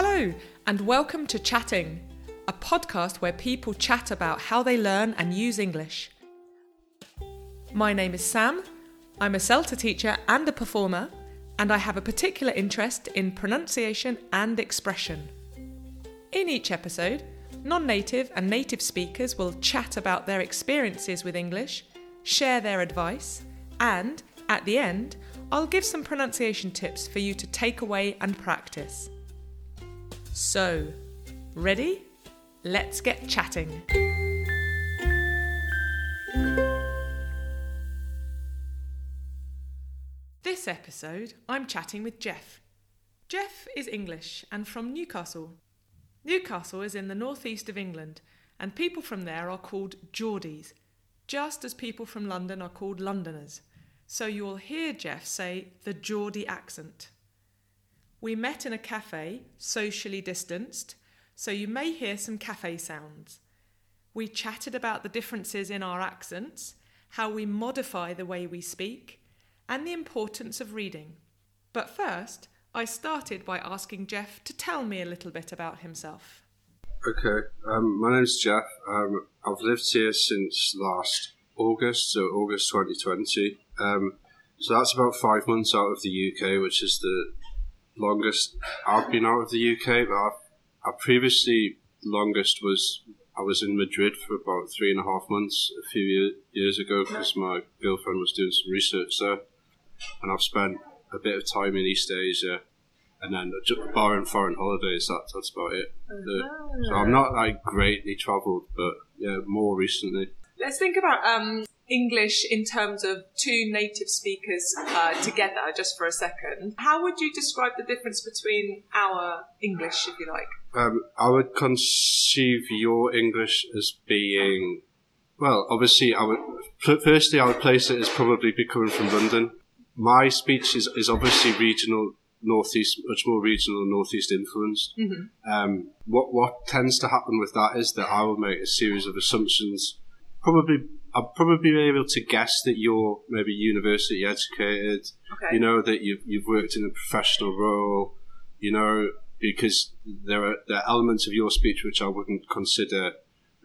Hello, and welcome to Chatting, a podcast where people chat about how they learn and use English. My name is Sam, I'm a CELTA teacher and a performer, and I have a particular interest in pronunciation and expression. In each episode, non native and native speakers will chat about their experiences with English, share their advice, and, at the end, I'll give some pronunciation tips for you to take away and practice. So, ready? Let's get chatting. This episode, I'm chatting with Jeff. Jeff is English and from Newcastle. Newcastle is in the northeast of England, and people from there are called Geordies, just as people from London are called Londoners. So you'll hear Jeff say the Geordie accent. We met in a cafe, socially distanced, so you may hear some cafe sounds. We chatted about the differences in our accents, how we modify the way we speak, and the importance of reading. But first, I started by asking Jeff to tell me a little bit about himself. Okay, um, my name's Jeff. Um, I've lived here since last August, so August 2020. Um, so that's about five months out of the UK, which is the longest I've been out of the UK, but I've, previously longest was I was in Madrid for about three and a half months a few year, years ago because my girlfriend was doing some research there, and I've spent a bit of time in East Asia, and then barring foreign holidays, that, that's about it. The- so I'm not like greatly travelled, but yeah, more recently. Let's think about um, English in terms of two native speakers uh, together, just for a second. How would you describe the difference between our English, if you like? Um, I would conceive your English as being, well, obviously, I would, firstly, I would place it as probably coming from London. My speech is, is obviously regional, northeast, much more regional, northeast influenced. Um, what, what tends to happen with that is that I will make a series of assumptions. Probably, I'll probably be able to guess that you're maybe university educated, Okay. you know, that you've, you've worked in a professional role, you know, because there are, there are elements of your speech which I wouldn't consider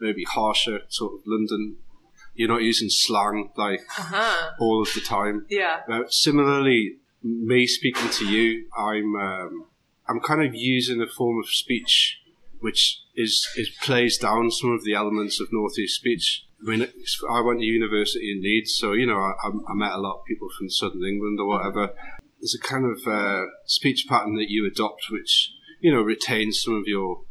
maybe harsher, sort of London. You're not using slang like Uh-huh. all of the time. Yeah. But similarly, me speaking to you, I'm um, I'm kind of using a form of speech which is is plays down some of the elements of northeast speech. I mean, it's- I went to university in Leeds, so you know I, I- met a lot of people from southern England or whatever. There's a kind of uh, speech pattern that you adopt, which you know retains some of your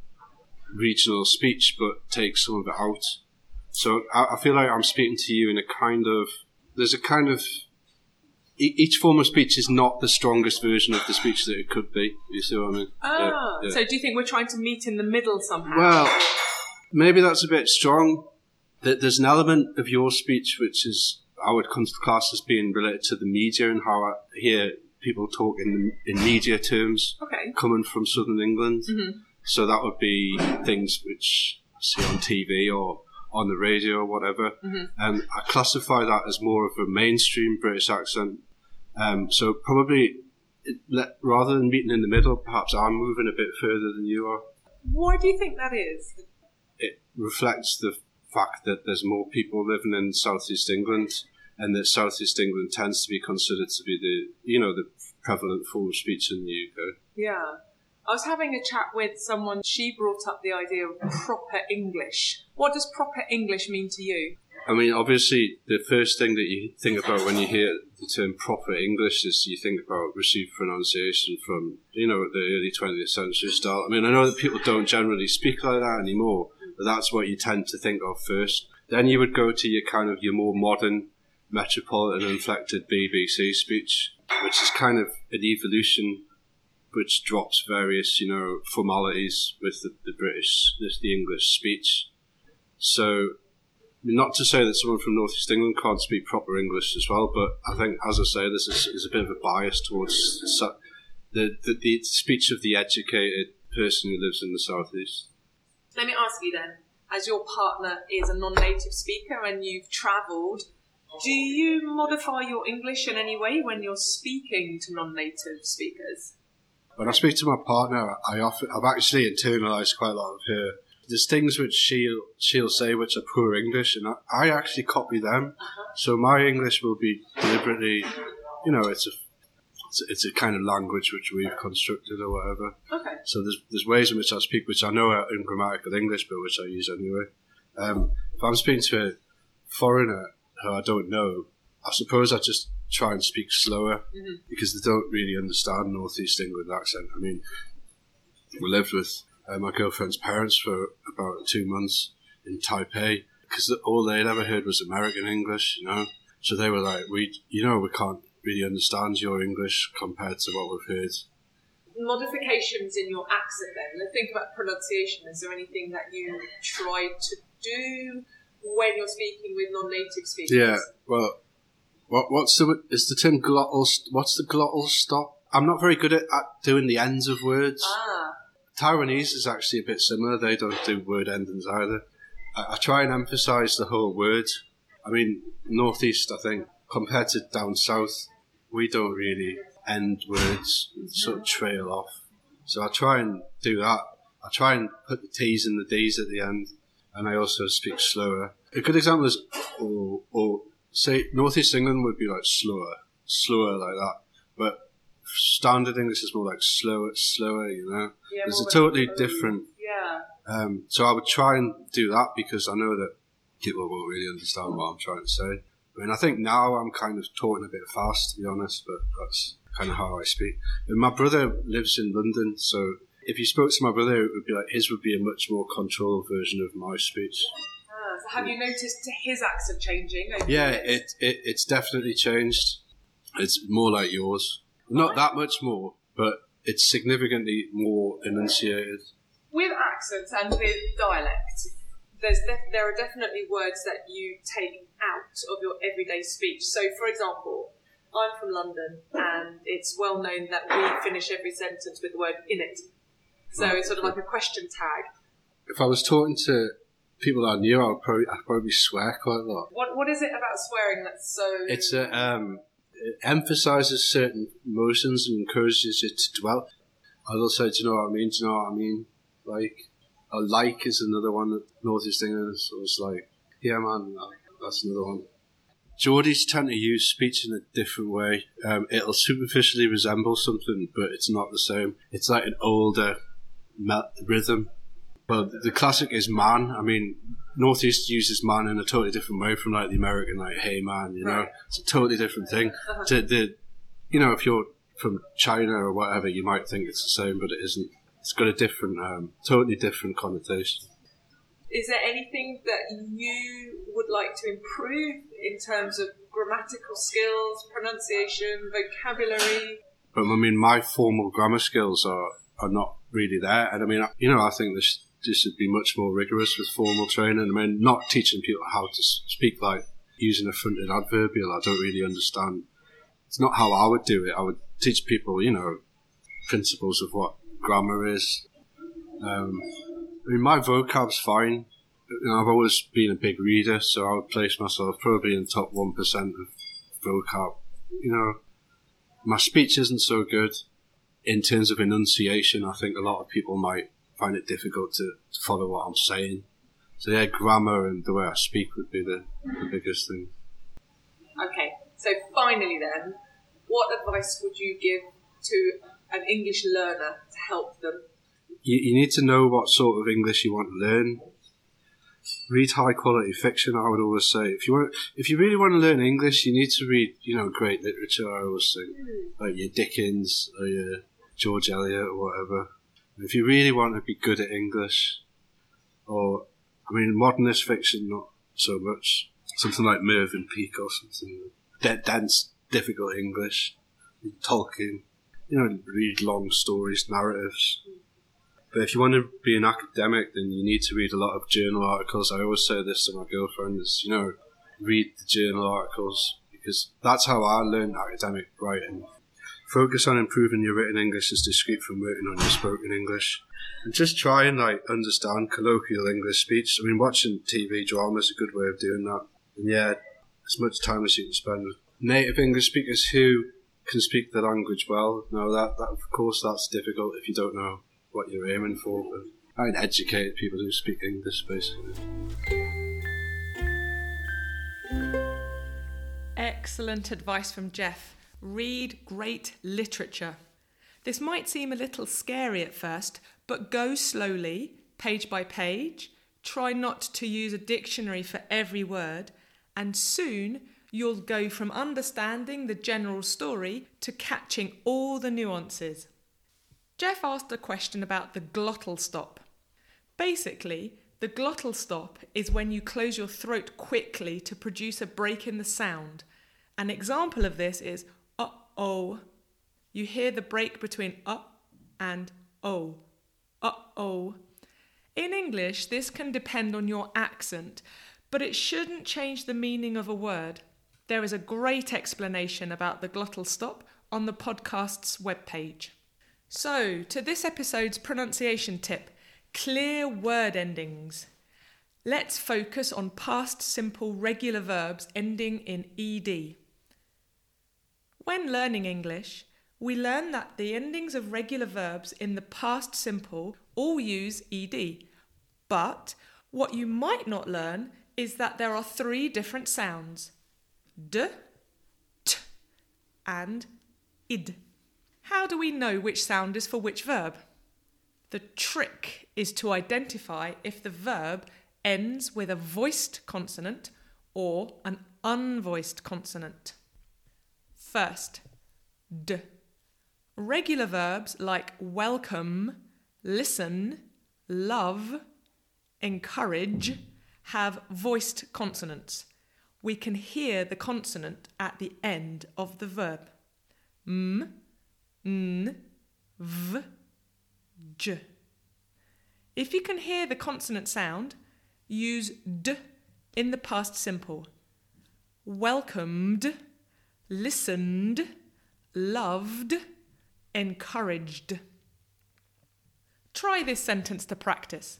regional speech, but takes some of it out. So I, I feel like I'm speaking to you in a kind of there's a kind of each form of speech is not the strongest version of the speech that it could be. You see what I mean? Ah, Yeah, yeah. so do you think we're trying to meet in the middle somehow? Well, maybe that's a bit strong. That there's an element of your speech which is I would class as being related to the media and how I hear people talk in in media terms okay. coming from southern England. Mhm. So that would be things which I see on TV or on the radio or whatever. Mhm. Um, I classify that as more of a mainstream British accent. Um, so probably it, let, rather than meeting in the middle, perhaps I'm moving a bit further than you are. Why do you think that is? It reflects the fact that there's more people living in southeast England, and that southeast England tends to be considered to be the you know the prevalent form of speech in the UK. Yeah. I was having a chat with someone, she brought up the idea of proper English. What does proper English mean to you? I mean, obviously, the first thing that you think about when you hear the term proper English is you think about received pronunciation from, you know, the early 20th century style. I mean, I know that people don't generally speak like that anymore, that's what you tend to think of first. Then you would go to your kind of your more modern, metropolitan inflected BBC speech, which is kind of an evolution which drops various, you know, formalities with the, the British, with the English speech. So not to say that someone from North East England can't speak proper English as well, but I think, as I say, this is, is a bit of a bias towards the, the the speech of the educated person who lives in the southeast. Let me ask you then, as your partner is a non native speaker and you've travelled, do you modify your English in any way when you're speaking to non native speakers? when I speak to my partner, I often I've actually internalized quite a lot of her. There's things which she'll she'll say which are poor English, and I, I actually copy them. Uh-huh. So my English will be deliberately, you know, it's a it's, it's a kind of language which we've constructed or whatever. Okay. So there's there's ways in which I speak which I know are ungrammatical English, but which I use anyway. Um, if I'm speaking to a foreigner who I don't know, I suppose I just try and speak slower Mhm. because they don't really understand Northeast England accent. I mean, we lived with uh, my girlfriend's parents for about two months in Taipei because all they'd ever heard was American English, you know. So they were like, "We, you know, we can't really understands your English compared to what we've heard." Modifications in your accent then. Let's think about pronunciation. Is there anything that you try to do when you're speaking with non native speakers? Yeah, well, what what's the is the term glottal? What's the glottal stop? I'm not very good at, at doing the ends of words. Ah, Taiwanese is actually a bit similar. They don't do word endings either. I, I try and emphasise the whole word. I mean, northeast, I think, compared to down south, we don't really end words, sort of trail off. So I try and do that. I try and put the T's and the D's at the end, and I also speak slower. A good example is, or, or say, northeast England would be like slower, slower like that. But standard English is more like slower, slower, you know. yeah. More a totally of different Yeah. um, so I would try and do that because I know that people won't really understand what I'm trying to say. I mean, I think now I'm kind of talking a bit fast, to be honest, but that's kind of how I speak. And my brother lives in London, so if you spoke to my brother, it would be like his would be a much more controlled version of my speech. Ah, so have you noticed his accent changing? over Yeah, years? it, it it's definitely changed. It's more like yours. Not that much more, but it's significantly more enunciated. with accents and with dialect, there's def- there are definitely words that you take out of your everyday speech. So, for example, I'm from London, and it's well known that we finish every sentence with the word "in it." So it's sort of like a question tag. If I was talking to people I knew, I would probably, I'd probably swear quite a lot. What what is it about swearing that's so? It's a, um, it emphasizes certain emotions and encourages you to dwell. I will say, do you know what I mean? Do you know what I mean? Like, a like is another one that Northeast England is was like, yeah, man, that's another one. Geordies tend to use speech in a different way. Um, it'll superficially resemble something, but it's not the same. It's like an older mel- rhythm. Well, the classic is man. I mean, Northeast uses man in a totally different way from like the American, like "Hey man," you know. Right. It's a totally different thing. Uh-huh. To the, you know, if you're from China or whatever, you might think it's the same, but it isn't. It's got a different, um, totally different connotation. Is there anything that you would like to improve in terms of grammatical skills, pronunciation, vocabulary? But I mean, my formal grammar skills are, are not really there. And I mean, you know, I think this this should be much more rigorous with formal training. I mean, not teaching people how to speak like using a fronted adverbial. I don't really understand. It's not how I would do it. I would teach people, you know, principles of what grammar is. Um, I mean, my vocab's fine. You know, I've always been a big reader, so I would place myself probably in the top one percent of vocab. You know, my speech isn't so good in terms of enunciation. I think a lot of people might find it difficult to, to follow what I'm saying. So yeah, grammar and the way I speak would be the, the biggest thing. Okay, so finally then, what advice would you give to an English learner to help them? You, you need to know what sort of English you want to learn. Read high quality fiction. I would always say if you want, if you really want to learn English, you need to read you know great literature. I always think hmm. like your Dickens or your George Eliot or whatever. If you really want to be good at English, or I mean modernist fiction, not so much. Something like Mervyn Peake or something. De- dense, difficult English. Tolkien. You know, read long stories, narratives. But if you want to be an academic, then you need to read a lot of journal articles. I always say this to my girlfriend: is you know, read the journal articles because that's how I learned academic writing. Focus on improving your written English as discrete from working on your spoken English. And just try and like understand colloquial English speech. I mean, watching TV drama is a good way of doing that. And yeah, as much time as you can spend with native English speakers who can speak the language well. Now that, that of course that's difficult if you don't know what you're aiming for. But I'd educate people who speak English basically. Excellent advice from Jeff. Read great literature. This might seem a little scary at first, but go slowly, page by page. Try not to use a dictionary for every word, and soon you'll go from understanding the general story to catching all the nuances. Jeff asked a question about the glottal stop. Basically, the glottal stop is when you close your throat quickly to produce a break in the sound. An example of this is uh oh. You hear the break between uh and oh. Uh oh. In English, this can depend on your accent, but it shouldn't change the meaning of a word. There is a great explanation about the glottal stop on the podcast's webpage. So, to this episode's pronunciation tip clear word endings. Let's focus on past simple regular verbs ending in ed. When learning English, we learn that the endings of regular verbs in the past simple all use ed. But what you might not learn is that there are three different sounds d, t, and id. How do we know which sound is for which verb? The trick is to identify if the verb ends with a voiced consonant or an unvoiced consonant. First, d. Regular verbs like welcome, listen, love, encourage have voiced consonants. We can hear the consonant at the end of the verb. M, n, v, j. If you can hear the consonant sound, use d in the past simple. Welcomed, listened, loved, encouraged. Try this sentence to practice.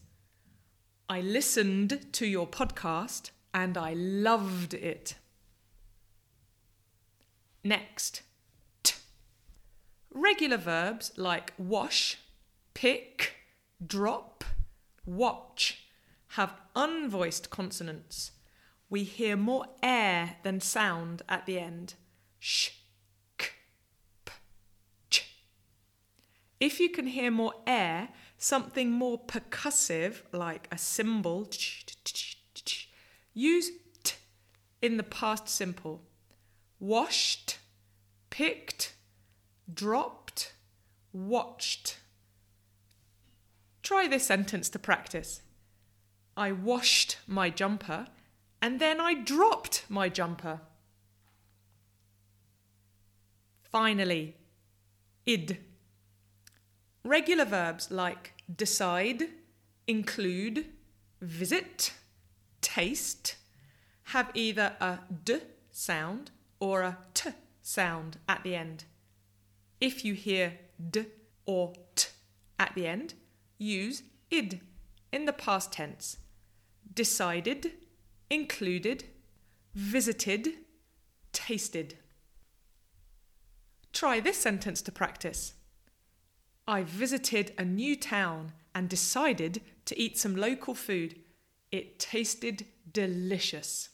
I listened to your podcast and I loved it. Next, t. Regular verbs like wash, pick, drop, watch have unvoiced consonants. We hear more air than sound at the end. Sh, k, p, ch. If you can hear more air, something more percussive like a cymbal, use t in the past simple. Washed, picked, dropped, watched. Try this sentence to practice. I washed my jumper and then I dropped my jumper. Finally, id. Regular verbs like decide, include, visit, taste have either a d sound or a t sound at the end. If you hear d or t at the end, use id in the past tense. Decided, included, visited, tasted. Try this sentence to practice. I visited a new town and decided to eat some local food. It tasted delicious.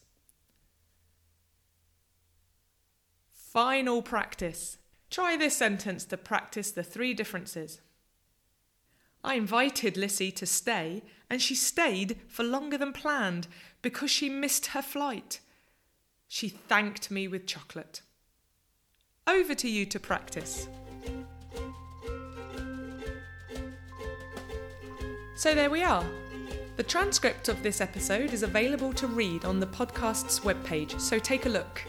Final practice. Try this sentence to practice the three differences. I invited Lissy to stay, and she stayed for longer than planned because she missed her flight. She thanked me with chocolate. Over to you to practice. So there we are. The transcript of this episode is available to read on the podcast's webpage, so take a look.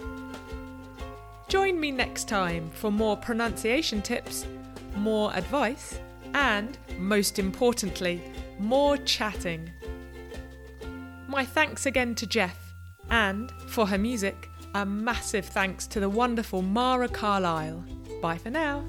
Join me next time for more pronunciation tips, more advice, and, most importantly, more chatting. My thanks again to Jeff, and for her music, a massive thanks to the wonderful Mara Carlisle. Bye for now.